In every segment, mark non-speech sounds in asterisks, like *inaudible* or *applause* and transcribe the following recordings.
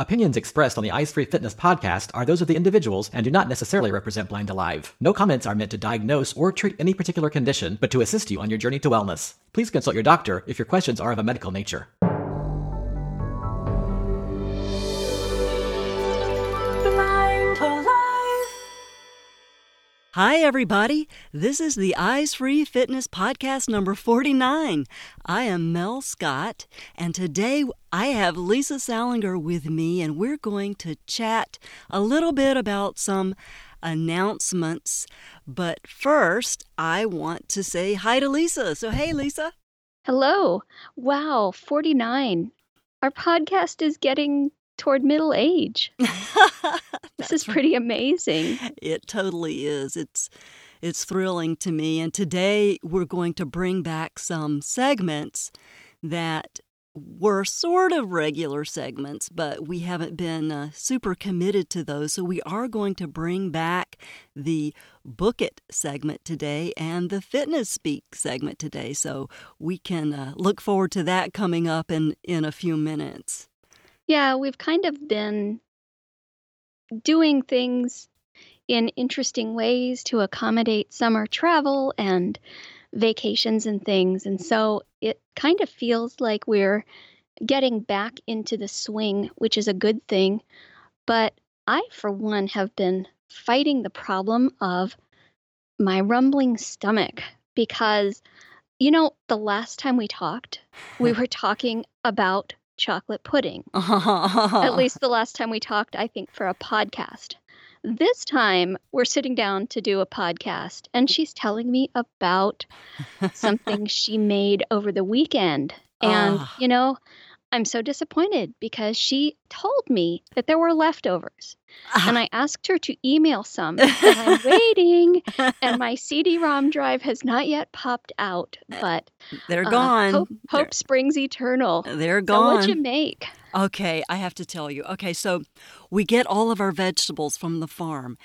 Opinions expressed on the Eyes Free Fitness podcast are those of the individuals and do not necessarily represent Blind Alive. No comments are meant to diagnose or treat any particular condition, but to assist you on your journey to wellness. Please consult your doctor if your questions are of a medical nature. Hi, everybody. This is the Eyes Free Fitness Podcast number 49. I am Mel Scott, and today I have Lisa Salinger with me, and we're going to chat a little bit about some announcements. But first, I want to say hi to Lisa. So, hey, Lisa. Hello. Wow, 49. Our podcast is getting toward middle age. *laughs* this is pretty amazing. It totally is. It's it's thrilling to me and today we're going to bring back some segments that were sort of regular segments, but we haven't been uh, super committed to those. So we are going to bring back the Book It segment today and the Fitness Speak segment today. So we can uh, look forward to that coming up in, in a few minutes. Yeah, we've kind of been doing things in interesting ways to accommodate summer travel and vacations and things. And so it kind of feels like we're getting back into the swing, which is a good thing. But I, for one, have been fighting the problem of my rumbling stomach because, you know, the last time we talked, we *laughs* were talking about chocolate pudding. *laughs* At least the last time we talked, I think, for a podcast. This time, we're sitting down to do a podcast, and she's telling me about *laughs* something she made over the weekend. And, ah. you know, I'm so disappointed because she told me that there were leftovers. And I asked her to email some. And I'm *laughs* waiting, and my *laughs* CD ROM drive has not yet popped out, but they're uh, gone. Hope, hope they're, springs eternal. They're gone. So what'd you make? Okay, I have to tell you. Okay, so we get all of our vegetables from the farm,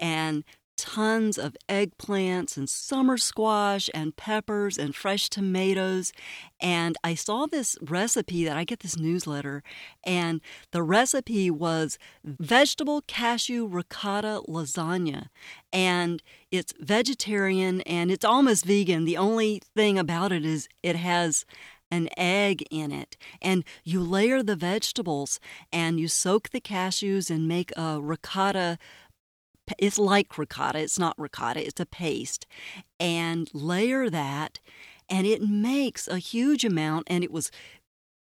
and tons of eggplants and summer squash and peppers and fresh tomatoes. And I saw this recipe that I get this newsletter, and the recipe was vegetable cashew ricotta lasagna. And it's vegetarian and it's almost vegan. The only thing about it is it has an egg in it. And you layer the vegetables and you soak the cashews and make a ricotta it's like ricotta, it's not ricotta, it's a paste, and layer that, and it makes a huge amount. And it was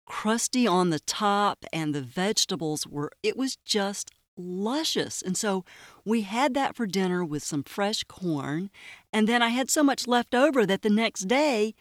crusty on the top, and the vegetables were, it was just luscious. And so we had that for dinner with some fresh corn. And then I had so much left over that the next day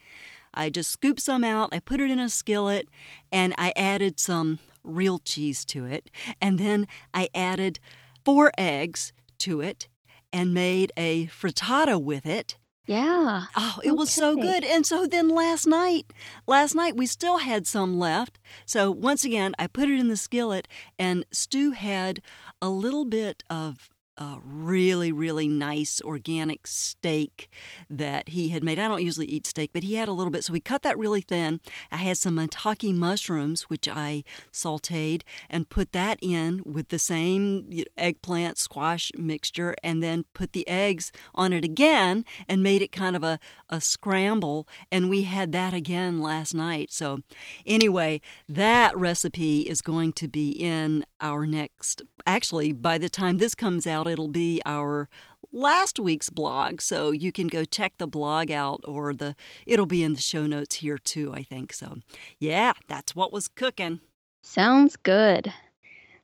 I just scooped some out, I put it in a skillet, and I added some real cheese to it. And then I added four eggs to it and made a frittata with it. Yeah. Oh, it okay. was so good. And so then last night, last night we still had some left. So once again, I put it in the skillet and Stu had a little bit of a really, really nice organic steak that he had made. I don't usually eat steak, but he had a little bit. So we cut that really thin. I had some maitake mushrooms, which I sauteed and put that in with the same eggplant squash mixture and then put the eggs on it again and made it kind of a, a scramble. And we had that again last night. So, anyway, that recipe is going to be in our next, actually, by the time this comes out, it'll be our last week's blog. So you can go check the blog out or the it'll be in the show notes here too i think. So yeah that's what was cooking. Sounds good.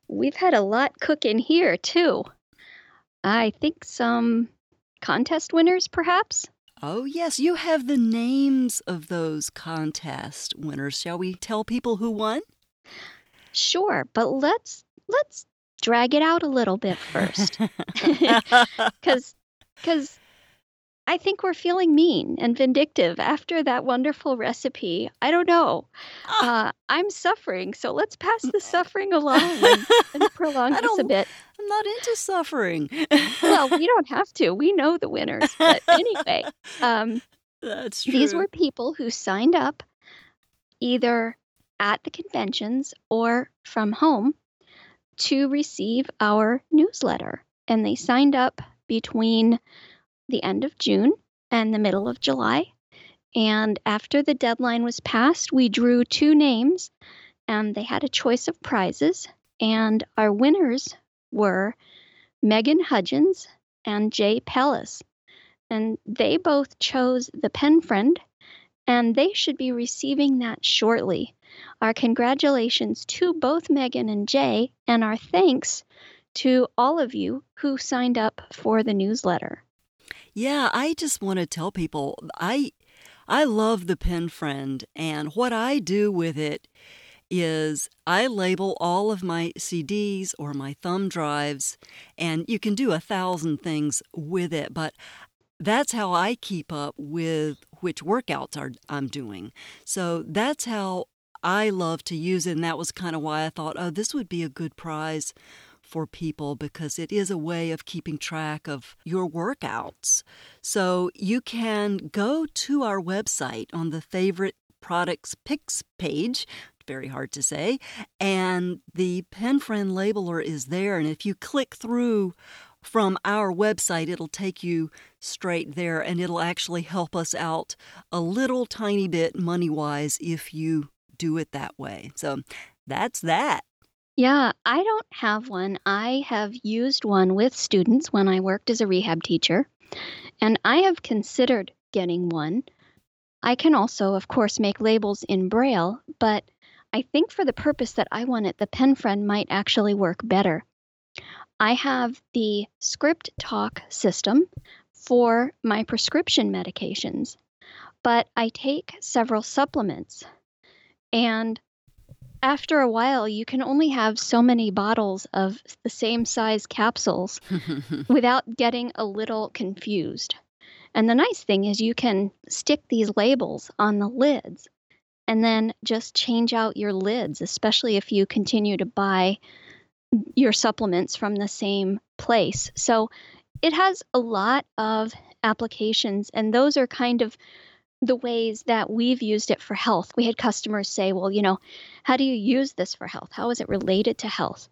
We've had a lot cooking here too. I think some contest winners perhaps? Oh yes you have the names of those contest winners. Shall we tell people who won? Sure but let's let's drag it out a little bit first. *laughs* *laughs* Because because I think we're feeling mean and vindictive after that wonderful recipe. I don't know. Ah. Uh, I'm suffering, so let's pass the *laughs* suffering along and, and prolong this a bit. I'm not into suffering. well, we don't have to. We know the winners. But anyway, um, that's true. These were people who signed up either at the conventions or from home to receive our newsletter. And they signed up between the end of June and the middle of July. And after the deadline was passed, we drew two names and they had a choice of prizes. And our winners were Megan Hudgens and Jay Pellis. And they both chose the PenFriend, and they should be receiving that shortly. Our congratulations to both Megan and Jay, and our thanks to all of you who signed up for the newsletter. Yeah, I just want to tell people I I love the PenFriend and what I do with it is I label all of my CDs or my thumb drives, and you can do a thousand things with it, but that's how I keep up with which workouts are I'm doing. So that's how I love to use it, and that was kind of why I thought, oh, this would be a good prize for people because it is a way of keeping track of your workouts. So you can go to our website on the favorite products picks page very hard to say. And the PenFriend labeler is there. And if you click through from our website, it'll take you straight there and it'll actually help us out a little tiny bit money wise if you do it that way. So that's that. Yeah, I don't have one. I have used one with students when I worked as a rehab teacher, and I have considered getting one. I can also, of course, make labels in Braille, but I think for the purpose that I want it, the PenFriend might actually work better. I have the ScripTalk system for my prescription medications, but I take several supplements. And after a while, you can only have so many bottles of the same size capsules *laughs* without getting a little confused. And the nice thing is, you can stick these labels on the lids and then just change out your lids, especially if you continue to buy your supplements from the same place. So it has a lot of applications, and those are kind of the ways that we've used it for health. We had customers say, well, you know, how do you use this for health? How is it related to health?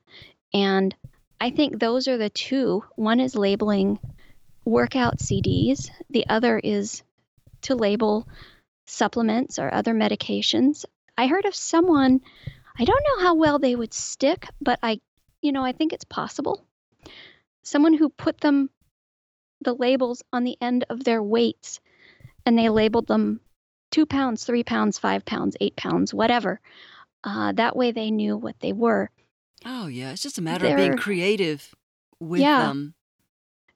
And I think those are the two. One is labeling workout CDs, the other is to label supplements or other medications. I heard of someone, I don't know how well they would stick, but I, you know, I think it's possible. Someone who put them, the labels on the end of their weights and they labeled them two pounds, three pounds, five pounds, eight pounds, whatever. Uh, that way they knew what they were. Oh, yeah. It's just a matter there, of being creative with yeah, them.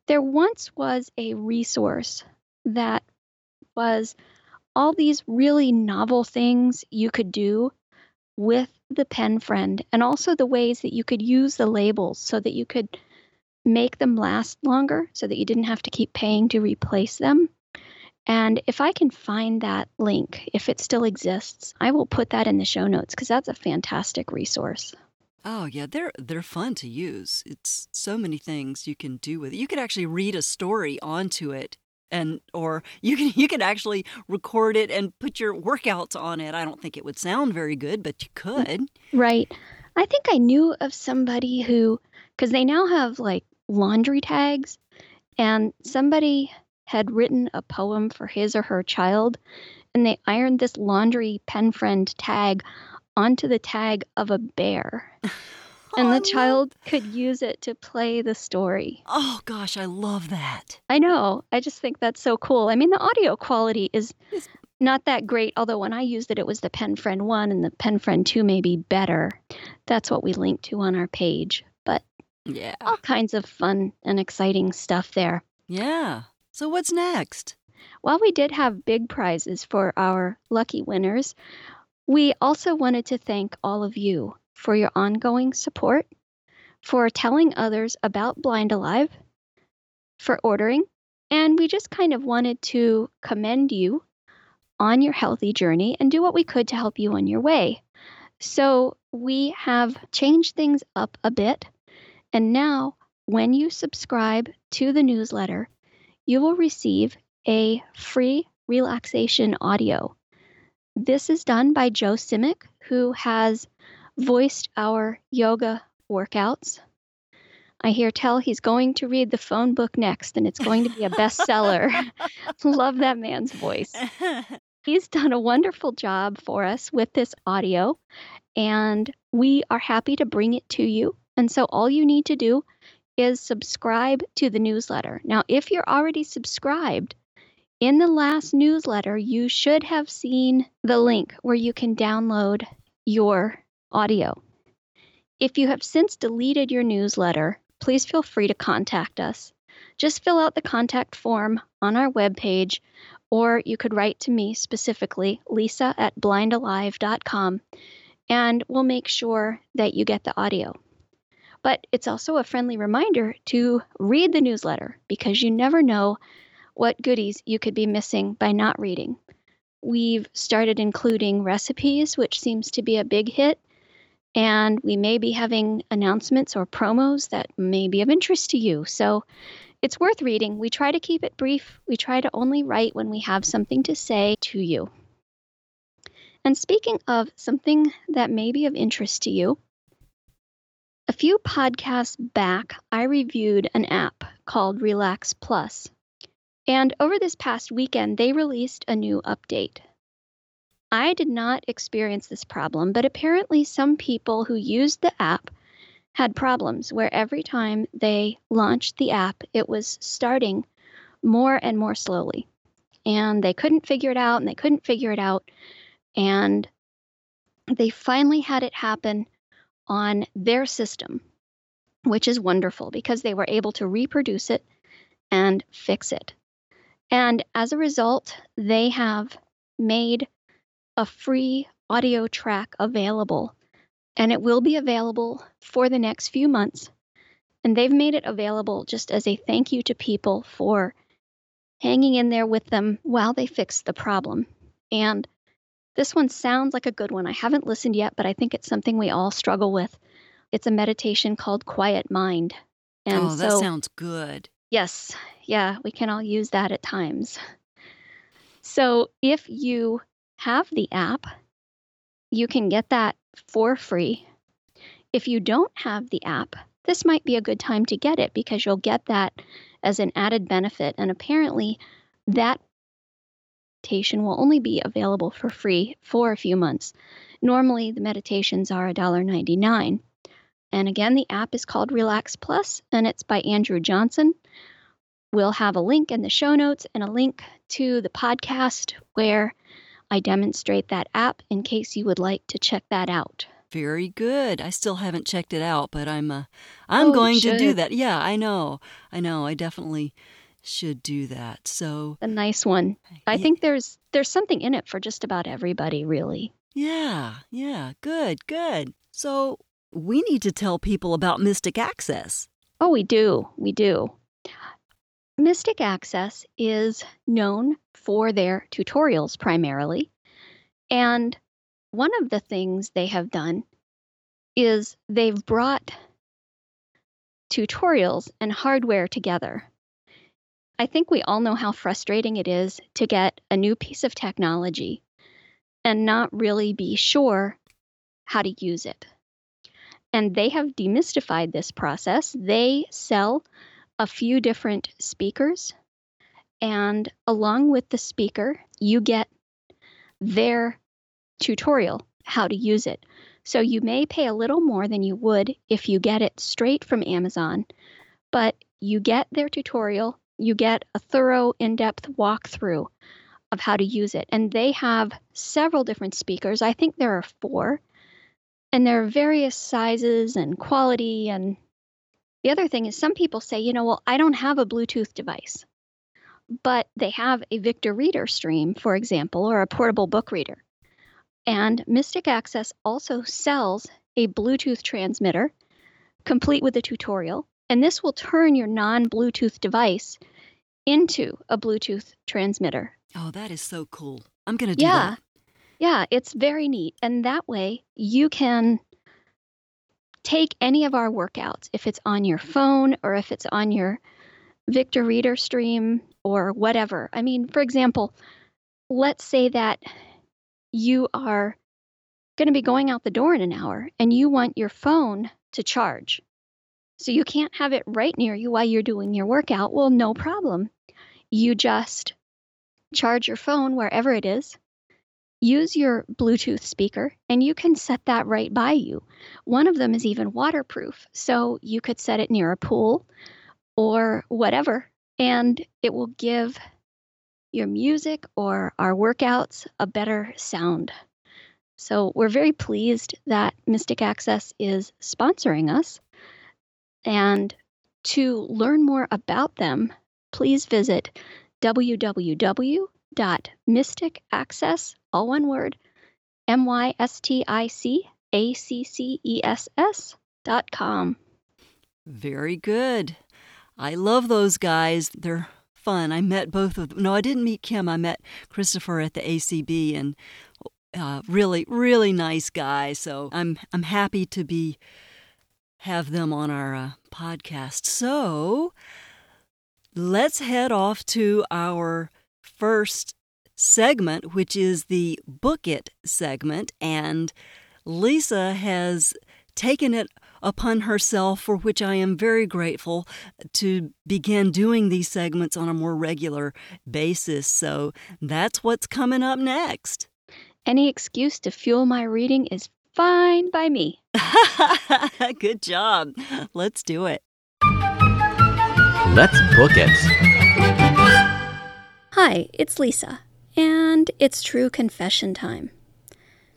There once was a resource that was all these really novel things you could do with the PenFriend and also the ways that you could use the labels so that you could make them last longer so that you didn't have to keep paying to replace them. And if I can find that link, if it still exists, I will put that in the show notes because that's a fantastic resource. Oh yeah, they're they're fun to use. It's so many things you can do with it. You could actually read a story onto it and or you can *laughs* you can actually record it and put your workouts on it. I don't think it would sound very good, but you mm, could. Right. I think I knew of somebody who cuz they now have like laundry tags and somebody had written a poem for his or her child and they ironed this laundry PenFriend tag onto the tag of a bear. *laughs* and oh, the child could use it to play the story. Oh gosh, I love that. I know. I just think that's so cool. I mean, the audio quality is it's... not that great, although when I used it, it was the PenFriend 1 and the PenFriend 2 may be better. That's what we link to on our page. But yeah, all kinds of fun and exciting stuff there. Yeah. So what's next? While we did have big prizes for our lucky winners, we also wanted to thank all of you for your ongoing support, for telling others about Blind Alive, for ordering, and we just kind of wanted to commend you on your healthy journey and do what we could to help you on your way. So we have changed things up a bit, and now when you subscribe to the newsletter, you will receive a free relaxation audio. This is done by Joe Simic, who has voiced our yoga workouts. I hear tell he's going to read the phone book next and it's going to be a bestseller. *laughs* Love that man's voice. *laughs* He's done a wonderful job for us with this audio, and we are happy to bring it to you. And so all you need to do is subscribe to the newsletter. Now, if you're already subscribed, in the last newsletter, you should have seen the link where you can download your audio. If you have since deleted your newsletter, please feel free to contact us. Just fill out the contact form on our webpage, or you could write to me specifically, lisa at blindalive.com, and we'll make sure that you get the audio. But it's also a friendly reminder to read the newsletter because you never know what goodies you could be missing by not reading. We've started including recipes, which seems to be a big hit, and we may be having announcements or promos that may be of interest to you. So it's worth reading. We try to keep it brief. We try to only write when we have something to say to you. And speaking of something that may be of interest to you, a few podcasts back, I reviewed an app called Relax Plus. And over this past weekend, they released a new update. I did not experience this problem, but apparently some people who used the app had problems where every time they launched the app, it was starting more and more slowly. And they couldn't figure it out and they couldn't figure it out. And they finally had it happen on their system, which is wonderful because they were able to reproduce it and fix it. And as a result, they have made a free audio track available, and it will be available for the next few months. And they've made it available just as a thank you to people for hanging in there with them while they fix the problem. And this one sounds like a good one. I haven't listened yet, but I think it's something we all struggle with. It's a meditation called Quiet Mind. And oh, that so, sounds good. Yes. Yeah, we can all use that at times. So if you have the app, you can get that for free. If you don't have the app, this might be a good time to get it because you'll get that as an added benefit. And apparently, that meditation will only be available for free for a few months. Normally, the meditations are $1.99. And again, the app is called Relax Plus, and it's by Andrew Johnson. We'll have a link in the show notes and a link to the podcast where I demonstrate that app in case you would like to check that out. Very good. I still haven't checked it out, but I'm uh, I'm oh, going to do that. Yeah, I know. I know. I definitely should do that. So a nice one. I yeah. think there's there's something in it for just about everybody, really. Yeah. Yeah. Good. Good. So we need to tell people about Mystic Access. Oh, we do. We do. Mystic Access is known for their tutorials primarily. And one of the things they have done is they've brought tutorials and hardware together. I think we all know how frustrating it is to get a new piece of technology and not really be sure how to use it. And they have demystified this process. They sell a few different speakers. And along with the speaker, you get their tutorial how to use it. So you may pay a little more than you would if you get it straight from Amazon, but you get their tutorial, you get a thorough, in depth walkthrough of how to use it. And they have several different speakers. I think there are four, and there are various sizes and quality and the other thing is, some people say, you know, well, I don't have a Bluetooth device, but they have a Victor Reader stream, for example, or a portable book reader. And Mystic Access also sells a Bluetooth transmitter, complete with a tutorial. And this will turn your non Bluetooth device into a Bluetooth transmitter. Oh, that is so cool. I'm going to do yeah. that. Yeah, it's very neat. And that way you can take any of our workouts, if it's on your phone or if it's on your Victor Reader stream or whatever. I mean, for example, let's say that you are going to be going out the door in an hour and you want your phone to charge. So you can't have it right near you while you're doing your workout. Well, no problem. You just charge your phone wherever it is, use your Bluetooth speaker, and you can set that right by you. One of them is even waterproof, so you could set it near a pool or whatever, and it will give your music or our workouts a better sound. So we're very pleased that Mystic Access is sponsoring us. And to learn more about them, please visit www.mysticaccess, all one word, M Y S T I C A C C E S S dot com. Very good. I love those guys. They're fun. I met both of them. No, I didn't meet Kim. I met Christopher at the ACB and uh, really, really nice guy. So I'm I'm happy to be have them on our uh, podcast. So let's head off to our first segment, which is the Book It segment. And Lisa has taken it upon herself, for which I am very grateful, to begin doing these segments on a more regular basis. So that's what's coming up next. Any excuse to fuel my reading is fine by me. *laughs* Good job. Let's do it. Let's book it. Hi, it's Lisa, and it's true confession time.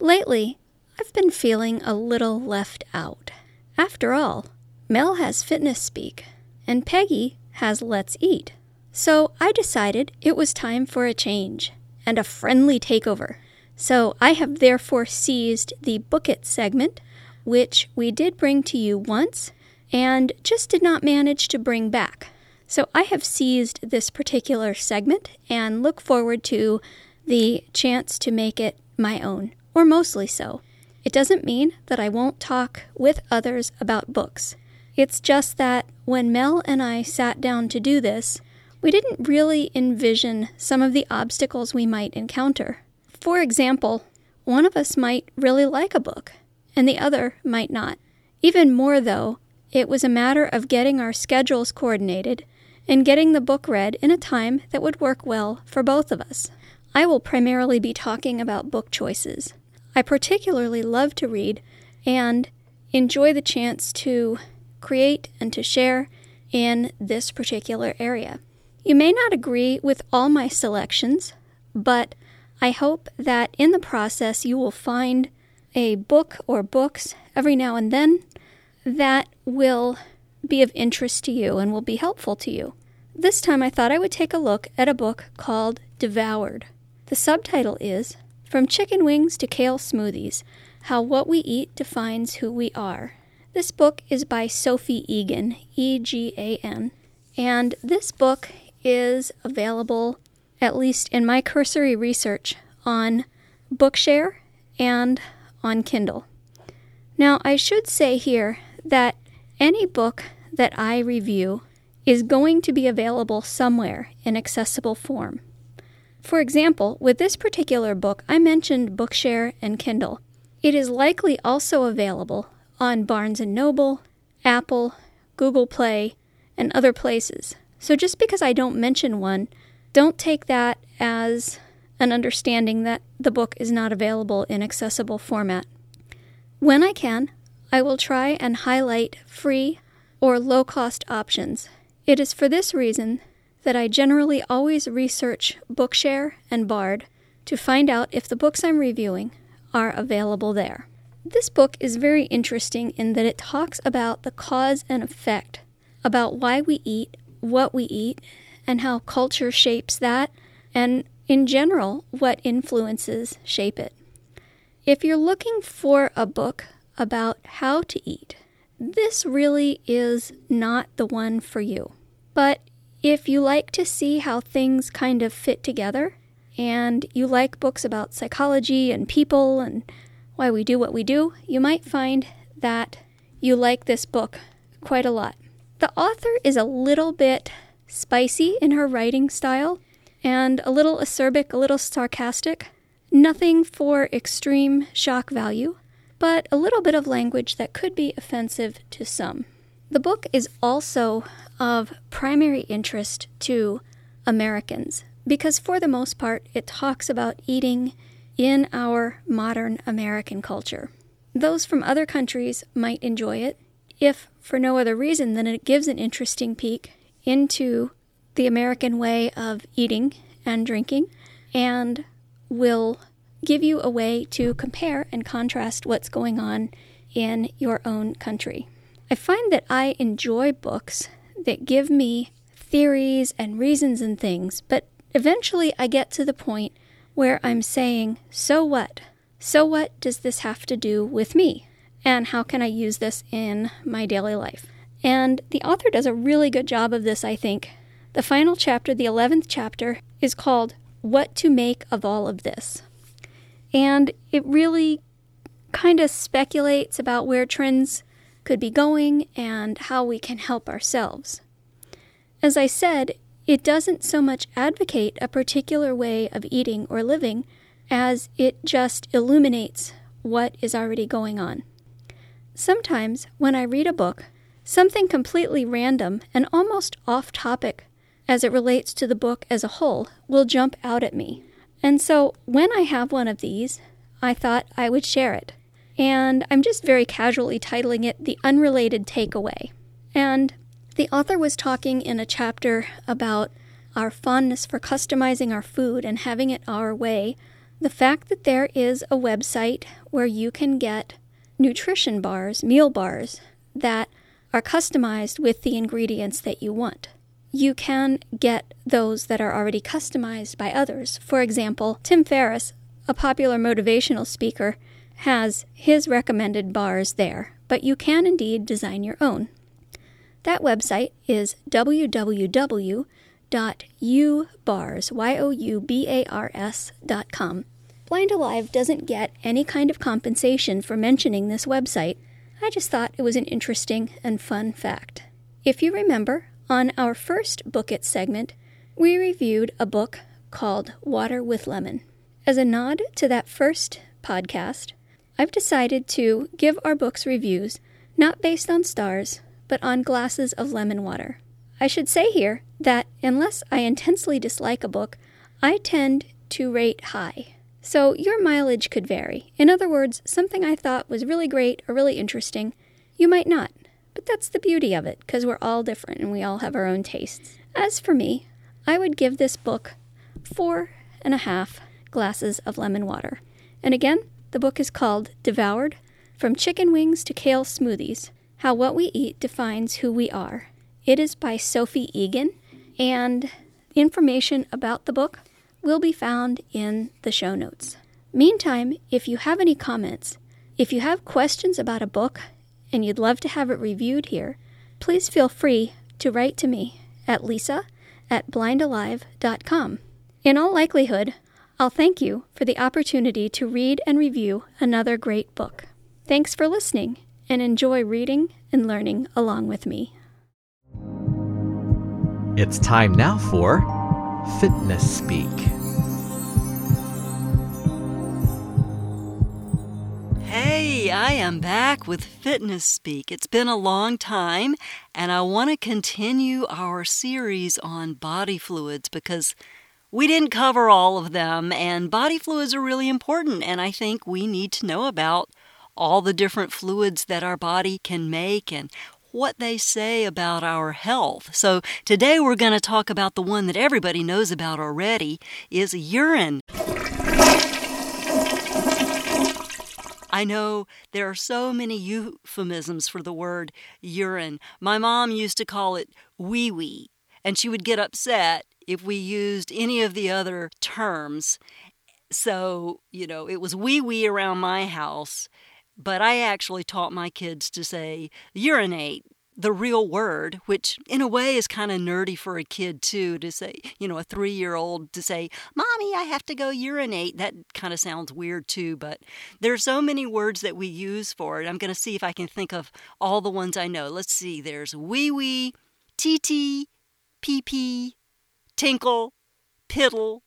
Lately, I've been feeling a little left out. After all, Mel has fitness speak, and Peggy has let's eat. So I decided it was time for a change and a friendly takeover. So I have therefore seized the Book It segment, which we did bring to you once and just did not manage to bring back. So I have seized this particular segment and look forward to the chance to make it my own, or mostly so. It doesn't mean that I won't talk with others about books. It's just that when Mel and I sat down to do this, we didn't really envision some of the obstacles we might encounter. For example, one of us might really like a book, and the other might not. Even more, though, it was a matter of getting our schedules coordinated and getting the book read in a time that would work well for both of us. I will primarily be talking about book choices. I particularly love to read and enjoy the chance to create and to share in this particular area. You may not agree with all my selections, but I hope that in the process you will find a book or books every now and then that will be of interest to you and will be helpful to you. This time I thought I would take a look at a book called Devoured. The subtitle is from chicken wings to kale smoothies How What We Eat Defines Who We Are. This book is by Sophie Egan, E G A N, and this book is available, at least in my cursory research, on Bookshare and on Kindle. Now, I should say here that any book that I review is going to be available somewhere in accessible form. For example, with this particular book, I mentioned Bookshare and Kindle. It is likely also available on Barnes & Noble, Apple, Google Play, and other places. So just because I don't mention one, don't take that as an understanding that the book is not available in accessible format. When I can, I will try and highlight free or low cost options. It is for this reason that I generally always research Bookshare and Bard to find out if the books I'm reviewing are available there. This book is very interesting in that it talks about the cause and effect, about why we eat, what we eat, and how culture shapes that, and in general, what influences shape it. If you're looking for a book about how to eat, this really is not the one for you. But if you like to see how things kind of fit together, and you like books about psychology and people and why we do what we do, you might find that you like this book quite a lot. The author is a little bit spicy in her writing style and a little acerbic, a little sarcastic. Nothing for extreme shock value, but a little bit of language that could be offensive to some. The book is also of primary interest to Americans because, for the most part, it talks about eating in our modern American culture. Those from other countries might enjoy it, if for no other reason than it gives an interesting peek into the American way of eating and drinking and will give you a way to compare and contrast what's going on in your own country. I find that I enjoy books that give me theories and reasons and things, but eventually I get to the point where I'm saying, so what? So what does this have to do with me? And how can I use this in my daily life? And the author does a really good job of this, I think. The final chapter, the 11th chapter, is called What to Make of All of This. And it really kind of speculates about where trends could be going and how we can help ourselves. As I said, it doesn't so much advocate a particular way of eating or living as it just illuminates what is already going on. Sometimes, when I read a book, something completely random and almost off topic as it relates to the book as a whole will jump out at me. And so, when I have one of these, I thought I would share it. And I'm just very casually titling it The Unrelated Takeaway. And the author was talking in a chapter about our fondness for customizing our food and having it our way. The fact that there is a website where you can get nutrition bars, meal bars, that are customized with the ingredients that you want. You can get those that are already customized by others. For example, Tim Ferriss, a popular motivational speaker, has his recommended bars there, but you can indeed design your own. That website is www.youbars.com. Blind Alive doesn't get any kind of compensation for mentioning this website. I just thought it was an interesting and fun fact. If you remember, on our first Book It segment, we reviewed a book called Water with Lemon. As a nod to that first podcast, I've decided to give our books reviews not based on stars, but on glasses of lemon water. I should say here that unless I intensely dislike a book, I tend to rate high. So your mileage could vary. In other words, something I thought was really great or really interesting, you might not. But that's the beauty of it, because we're all different and we all have our own tastes. As for me, I would give this book four and a half glasses of lemon water. And again, the book is called Devoured From Chicken Wings to Kale Smoothies how What We Eat Defines Who We Are. It is by Sophie Egan, and information about the book will be found in the show notes. Meantime, if you have any comments, if you have questions about a book and you'd love to have it reviewed here, please feel free to write to me at lisa at blindalive.com. In all likelihood, I'll thank you for the opportunity to read and review another great book. Thanks for listening and enjoy reading and learning along with me. It's time now for Fitness Speak. Hey, I am back with Fitness Speak. It's been a long time, and I want to continue our series on body fluids because we didn't cover all of them, and body fluids are really important, and I think we need to know about all the different fluids that our body can make and what they say about our health. So today we're going to talk about the one that everybody knows about already is urine. I know there are so many euphemisms for the word urine. My mom used to call it wee wee, and she would get upset if we used any of the other terms. So, you know, it was wee wee around my house, but I actually taught my kids to say urinate, the real word, which in a way is kind of nerdy for a kid too, to say, you know, a three year old to say, Mommy, I have to go urinate. That kind of sounds weird too, but there are so many words that we use for it. I'm going to see if I can think of all the ones I know. Let's see, there's wee wee, TT, PP, tinkle, piddle.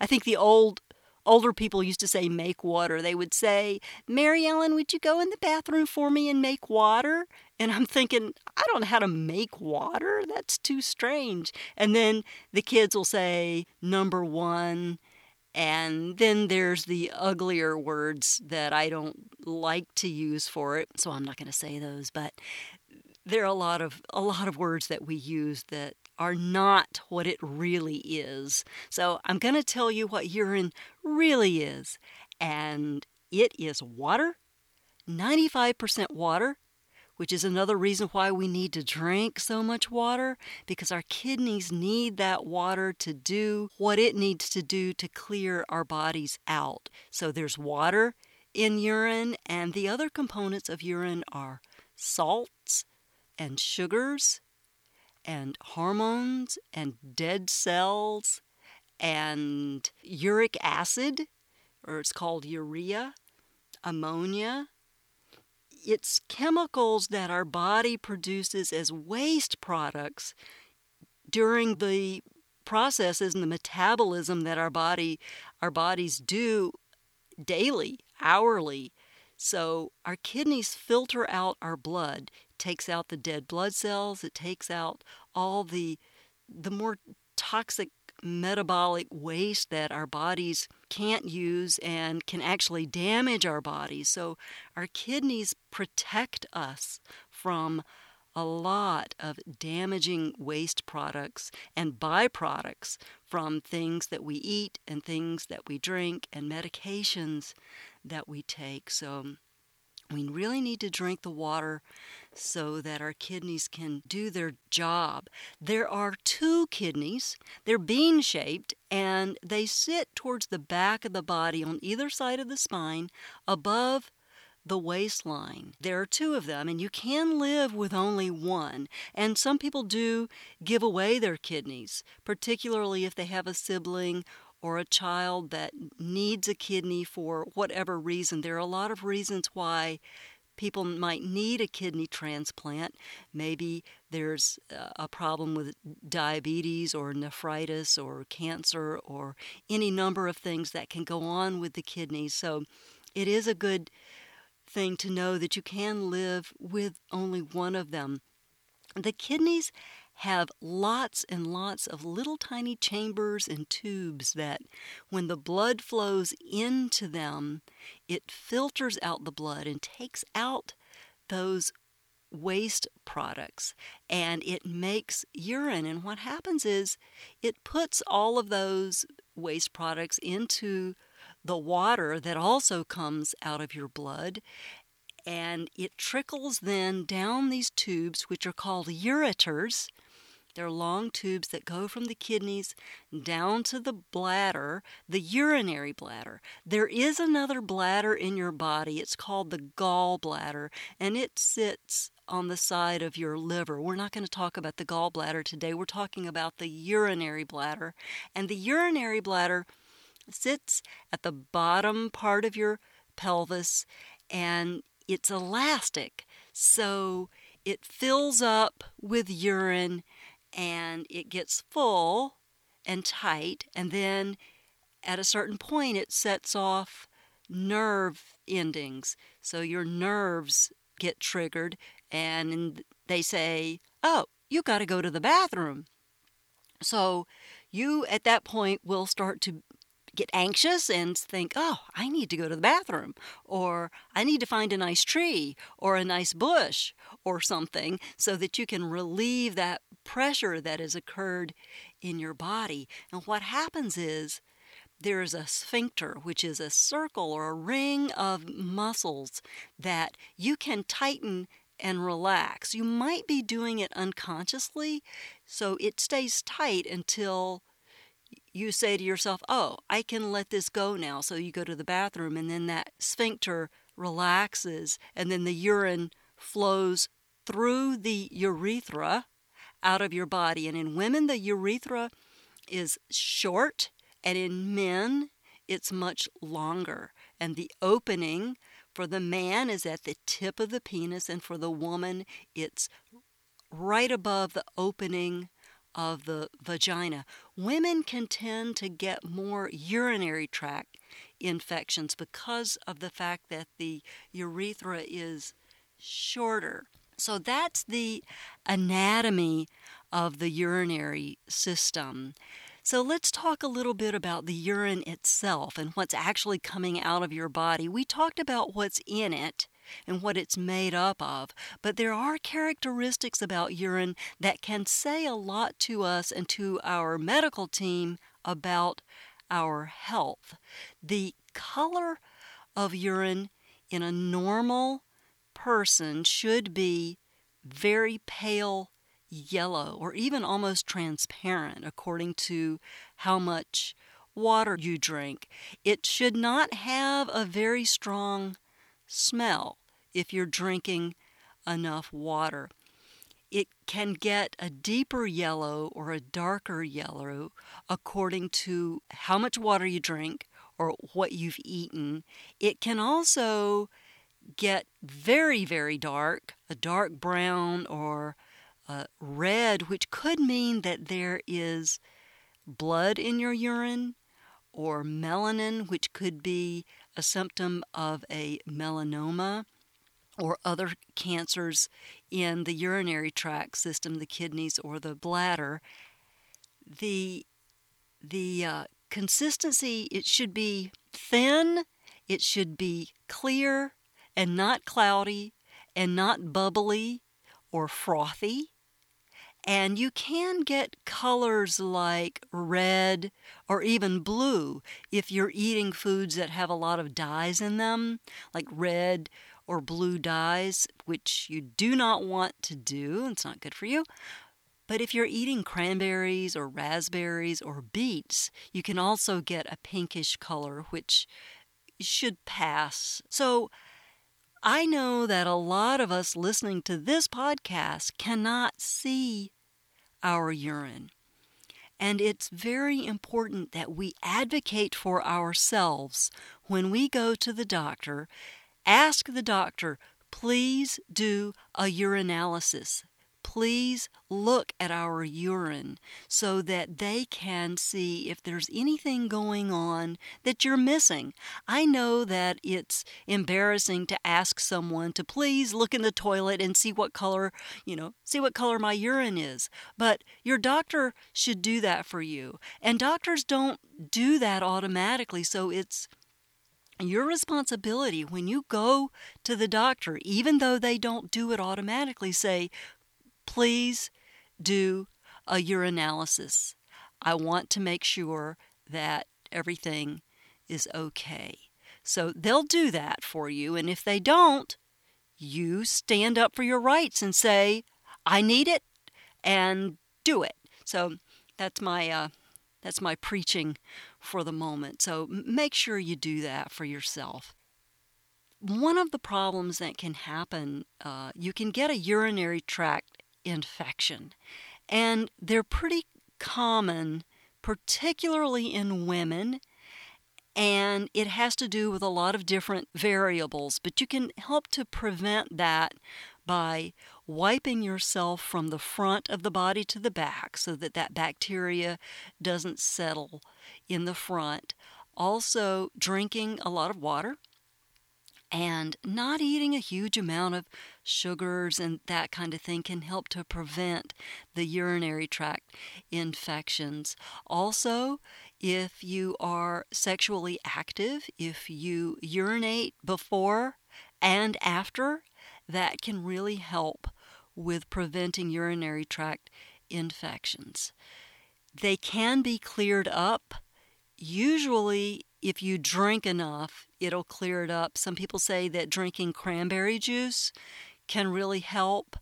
I think the old older people used to say make water. They would say, Mary Ellen, would you go in the bathroom for me and make water? And I'm thinking, I don't know how to make water. That's too strange. And then the kids will say, number one. And then there's the uglier words that I don't like to use for it. So I'm not going to say those. But there are a lot of a lot of words that we use that are not what it really is. So I'm going to tell you what urine really is. And it is water, 95% water, which is another reason why we need to drink so much water because our kidneys need that water to do what it needs to do to clear our bodies out. So there's water in urine, and the other components of urine are salts and sugars and hormones and dead cells and uric acid, or it's called urea, ammonia. It's chemicals that our body produces as waste products during the processes and the metabolism that our body our bodies do daily, hourly. So our kidneys filter out our blood takes out the dead blood cells, it takes out all the the more toxic metabolic waste that our bodies can't use and can actually damage our bodies. So our kidneys protect us from a lot of damaging waste products and byproducts from things that we eat and things that we drink and medications that we take. So we really need to drink the water so that our kidneys can do their job. There are two kidneys, they're bean shaped, and they sit towards the back of the body on either side of the spine above the waistline. There are two of them, and you can live with only one. And some people do give away their kidneys, particularly if they have a sibling or a child that needs a kidney for whatever reason. There are a lot of reasons why people might need a kidney transplant. Maybe there's a problem with diabetes or nephritis or cancer or any number of things that can go on with the kidneys. So it is a good thing to know that you can live with only one of them. The kidneys have lots and lots of little tiny chambers and tubes that, when the blood flows into them, it filters out the blood and takes out those waste products and it makes urine. And what happens is it puts all of those waste products into the water that also comes out of your blood and it trickles then down these tubes, which are called ureters, they're long tubes that go from the kidneys down to the bladder, the urinary bladder. There is another bladder in your body. It's called the gallbladder, and it sits on the side of your liver. We're not going to talk about the gallbladder today. We're talking about the urinary bladder. And the urinary bladder sits at the bottom part of your pelvis and it's elastic. So it fills up with urine and it gets full and tight, and then at a certain point it sets off nerve endings. So your nerves get triggered, and they say, Oh, you got to go to the bathroom. So you at that point will start to get anxious and think, oh, I need to go to the bathroom, or I need to find a nice tree, or a nice bush, or something, so that you can relieve that pressure that has occurred in your body. And what happens is, there is a sphincter, which is a circle or a ring of muscles that you can tighten and relax. You might be doing it unconsciously, so it stays tight until you say to yourself, oh, I can let this go now. So you go to the bathroom, and then that sphincter relaxes, and then the urine flows through the urethra out of your body. And in women, the urethra is short, and in men, it's much longer. And the opening for the man is at the tip of the penis, and for the woman, it's right above the opening of the vagina. Women can tend to get more urinary tract infections because of the fact that the urethra is shorter. So that's the anatomy of the urinary system. So let's talk a little bit about the urine itself and what's actually coming out of your body. We talked about what's in it and what it's made up of, but there are characteristics about urine that can say a lot to us and to our medical team about our health. The color of urine in a normal person should be very pale yellow or even almost transparent according to how much water you drink. It should not have a very strong smell if you're drinking enough water. It can get a deeper yellow or a darker yellow according to how much water you drink or what you've eaten. It can also get very, very dark, a dark brown or red, which could mean that there is blood in your urine, or melanin, which could be a symptom of a melanoma or other cancers in the urinary tract system, the kidneys or the bladder. The the uh, consistency it should be thin, it should be clear and not cloudy and not bubbly or frothy. And you can get colors like red or even blue if you're eating foods that have a lot of dyes in them, like red or blue dyes, which you do not want to do. It's not good for you. But if you're eating cranberries or raspberries or beets, you can also get a pinkish color, which should pass. So I know that a lot of us listening to this podcast cannot see our urine. And it's very important that we advocate for ourselves when we go to the doctor. Ask the doctor, please do a urinalysis please look at our urine so that they can see if there's anything going on that you're missing. I know that it's embarrassing to ask someone to please look in the toilet and see what color, you know, see what color my urine is, but your doctor should do that for you. And doctors don't do that automatically, so it's your responsibility when you go to the doctor, even though they don't do it automatically, say, please do a urinalysis. I want to make sure that everything is okay. So they'll do that for you. And if they don't, you stand up for your rights and say, I need it and do it. So that's my uh, that's my preaching for the moment. So make sure you do that for yourself. One of the problems that can happen, uh, you can get a urinary tract infection. And they're pretty common, particularly in women. And it has to do with a lot of different variables, but you can help to prevent that by wiping yourself from the front of the body to the back so that that bacteria doesn't settle in the front. Also, drinking a lot of water and not eating a huge amount of sugars and that kind of thing can help to prevent the urinary tract infections. Also, if you are sexually active, if you urinate before and after, that can really help with preventing urinary tract infections. They can be cleared up usually if you drink enough, it'll clear it up. Some people say that drinking cranberry juice can really help.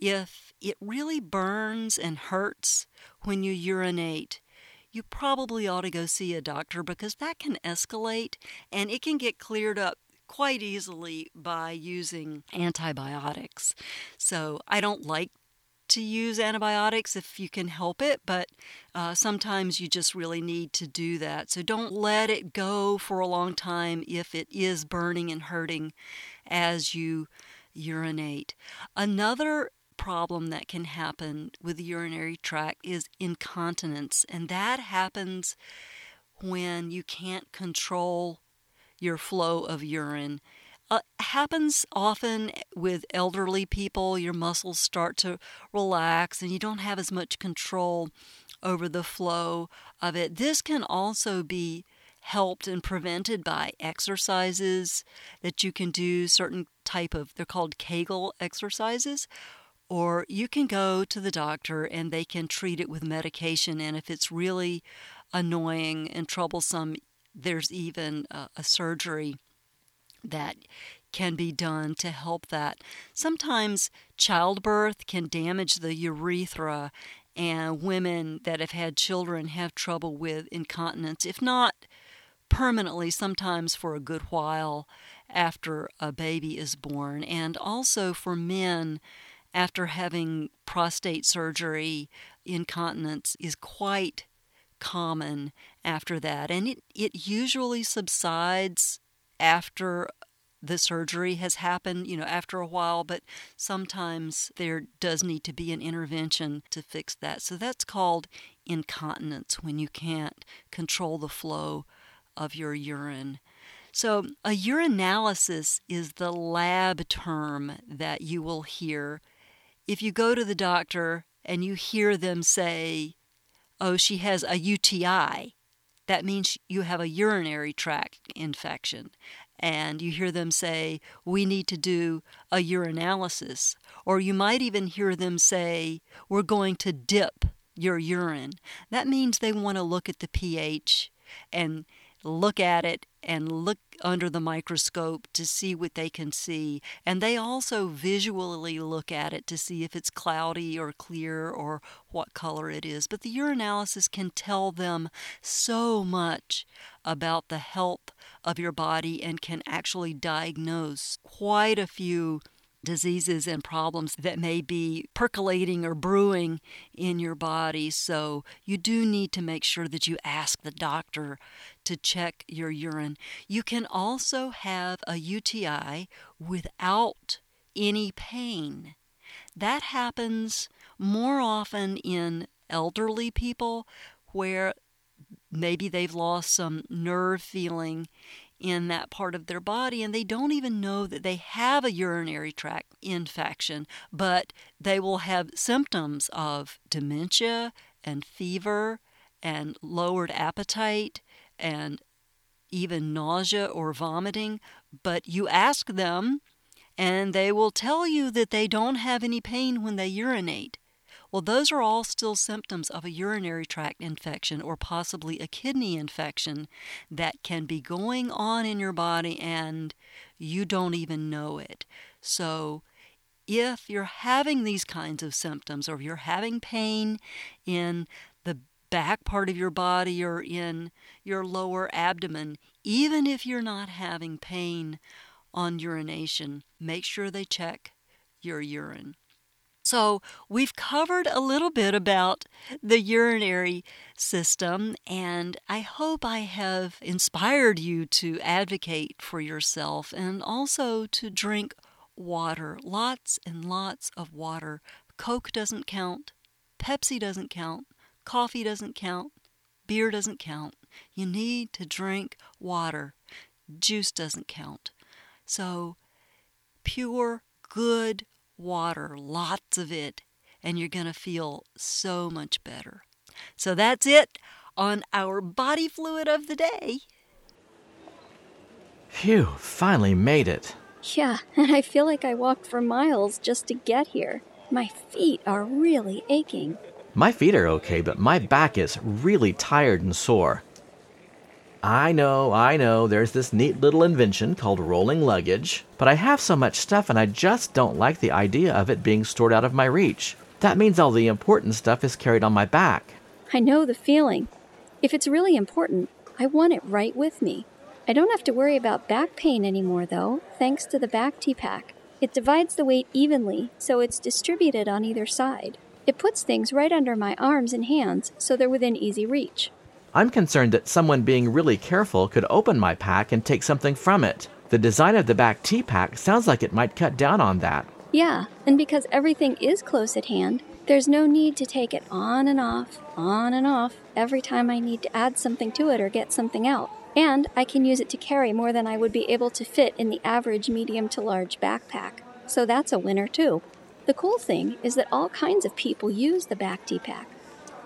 If it really burns and hurts when you urinate, you probably ought to go see a doctor because that can escalate and it can get cleared up quite easily by using antibiotics. So I don't like to use antibiotics if you can help it, but uh, sometimes you just really need to do that. So don't let it go for a long time if it is burning and hurting as you urinate. Another problem that can happen with the urinary tract is incontinence, and that happens when you can't control your flow of urine. Uh, happens often with elderly people. Your muscles start to relax and you don't have as much control over the flow of it. This can also be helped and prevented by exercises that you can do certain type of they're called Kegel exercises or you can go to the doctor and they can treat it with medication. And if it's really annoying and troublesome, there's even a, a surgery that can be done to help that. Sometimes childbirth can damage the urethra, and women that have had children have trouble with incontinence, if not permanently, sometimes for a good while after a baby is born. And also for men, after having prostate surgery, incontinence is quite common after that. And it, it usually subsides after the surgery has happened, you know, after a while, but sometimes there does need to be an intervention to fix that. So that's called incontinence when you can't control the flow of your urine. So, a urinalysis is the lab term that you will hear if you go to the doctor and you hear them say, oh, she has a UTI, that means you have a urinary tract infection. And you hear them say, we need to do a urinalysis. Or you might even hear them say, we're going to dip your urine. That means they want to look at the pH and look at it and look under the microscope to see what they can see. And they also visually look at it to see if it's cloudy or clear or what color it is. But the urinalysis can tell them so much about the health of your body and can actually diagnose quite a few diseases and problems that may be percolating or brewing in your body. So you do need to make sure that you ask the doctor to check your urine. You can also have a UTI without any pain. That happens more often in elderly people where maybe they've lost some nerve feeling in that part of their body and they don't even know that they have a urinary tract infection, but they will have symptoms of dementia and fever and lowered appetite and even nausea or vomiting. But you ask them, and they will tell you that they don't have any pain when they urinate. Well, those are all still symptoms of a urinary tract infection or possibly a kidney infection that can be going on in your body and you don't even know it. So, if you're having these kinds of symptoms or you're having pain in the back part of your body or in your lower abdomen, even if you're not having pain on urination, make sure they check your urine. So, we've covered a little bit about the urinary system, and I hope I have inspired you to advocate for yourself and also to drink water. Lots and lots of water. Coke doesn't count, Pepsi doesn't count, coffee doesn't count, beer doesn't count. You need to drink water. Juice doesn't count. So, pure, good water, lots of it, and you're going to feel so much better. So that's it on our body fluid of the day. Phew, finally made it. Yeah, and I feel like I walked for miles just to get here. My feet are really aching. My feet are okay, but my back is really tired and sore. I know, I know, there's this neat little invention called rolling luggage, but I have so much stuff and I just don't like the idea of it being stored out of my reach. That means all the important stuff is carried on my back. I know the feeling. If it's really important, I want it right with me. I don't have to worry about back pain anymore, though, thanks to the BacktPack. It divides the weight evenly, so it's distributed on either side. It puts things right under my arms and hands, so they're within easy reach. I'm concerned that someone being really careful could open my pack and take something from it. The design of the BacktPack sounds like it might cut down on that. Yeah, and because everything is close at hand, there's no need to take it on and off, on and off, every time I need to add something to it or get something out. And I can use it to carry more than I would be able to fit in the average medium to large backpack. So that's a winner too. The cool thing is that all kinds of people use the BacktPack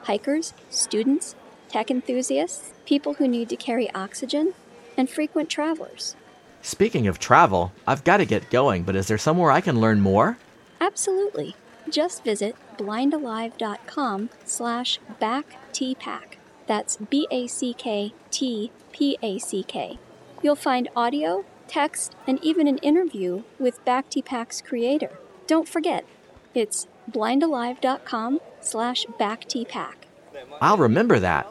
hikers, students, tech enthusiasts, people who need to carry oxygen, and frequent travelers. Speaking of travel, I've got to get going, but is there somewhere I can learn more? Absolutely. Just visit blindalive.com slash backtpack. That's B-A-C-K-T-P-A-C-K. You'll find audio, text, and even an interview with BacktPack's creator. Don't forget, it's blindalive.com slash backtpack. I'll remember that.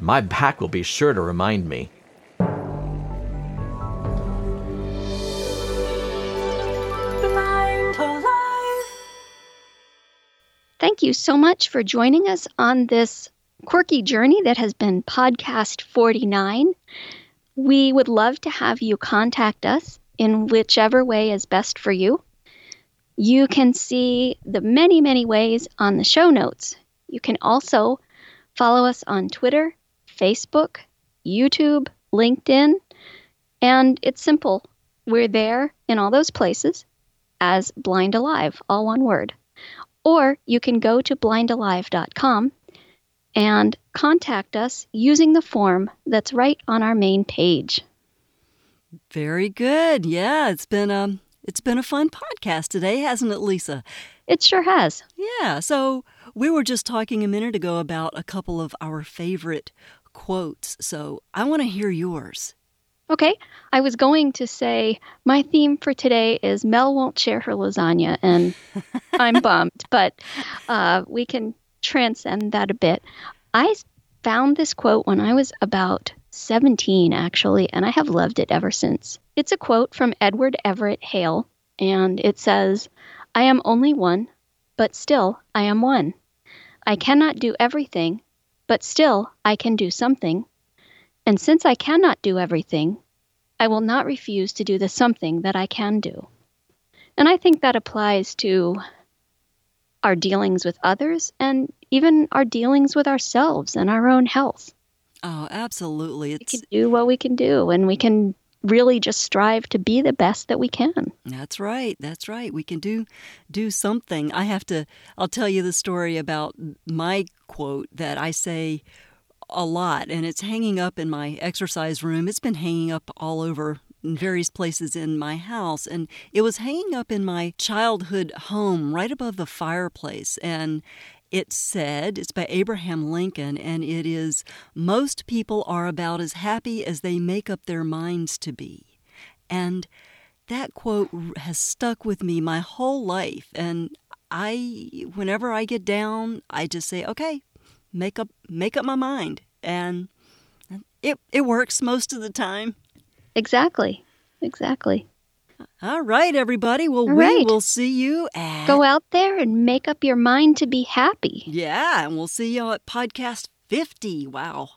My back will be sure to remind me. Thank you so much for joining us on this quirky journey that has been podcast 49. We would love to have you contact us in whichever way is best for you. You can see the many, many ways on the show notes. You can also follow us on Twitter, Facebook, YouTube, LinkedIn, and it's simple. We're there in all those places as Blind Alive, all one word. Or you can go to blindalive.com and contact us using the form that's right on our main page. Very good. Yeah, it's been um it's been a fun podcast today, hasn't it, Lisa? It sure has. Yeah. So we were just talking a minute ago about a couple of our favorite quotes. So I want to hear yours. Okay, I was going to say my theme for today is Mel won't share her lasagna, and *laughs* I'm bummed, but uh, we can transcend that a bit. I found this quote when I was about 17, actually, and I have loved it ever since. It's a quote from Edward Everett Hale, and it says, I am only one, but still I am one. I cannot do everything, but still I can do something. And since I cannot do everything, I will not refuse to do the something that I can do. And I think that applies to our dealings with others and even our dealings with ourselves and our own health. Oh, absolutely. It's... We can do what we can do, and we can really just strive to be the best that we can. That's right. That's right. We can do do something. I have to I'll tell you the story about my quote that I say a lot and it's hanging up in my exercise room. It's been hanging up all over in various places in my house and it was hanging up in my childhood home right above the fireplace and it said, it's by Abraham Lincoln, and it is most people are about as happy as they make up their minds to be. And that quote has stuck with me my whole life. And I, whenever I get down, I just say, okay, make up, make up my mind. And it, it works most of the time. Exactly. Exactly. All right, everybody. Well, All we right. will see you at. Go out there and make up your mind to be happy. Yeah, and we'll see you at podcast 50. Wow.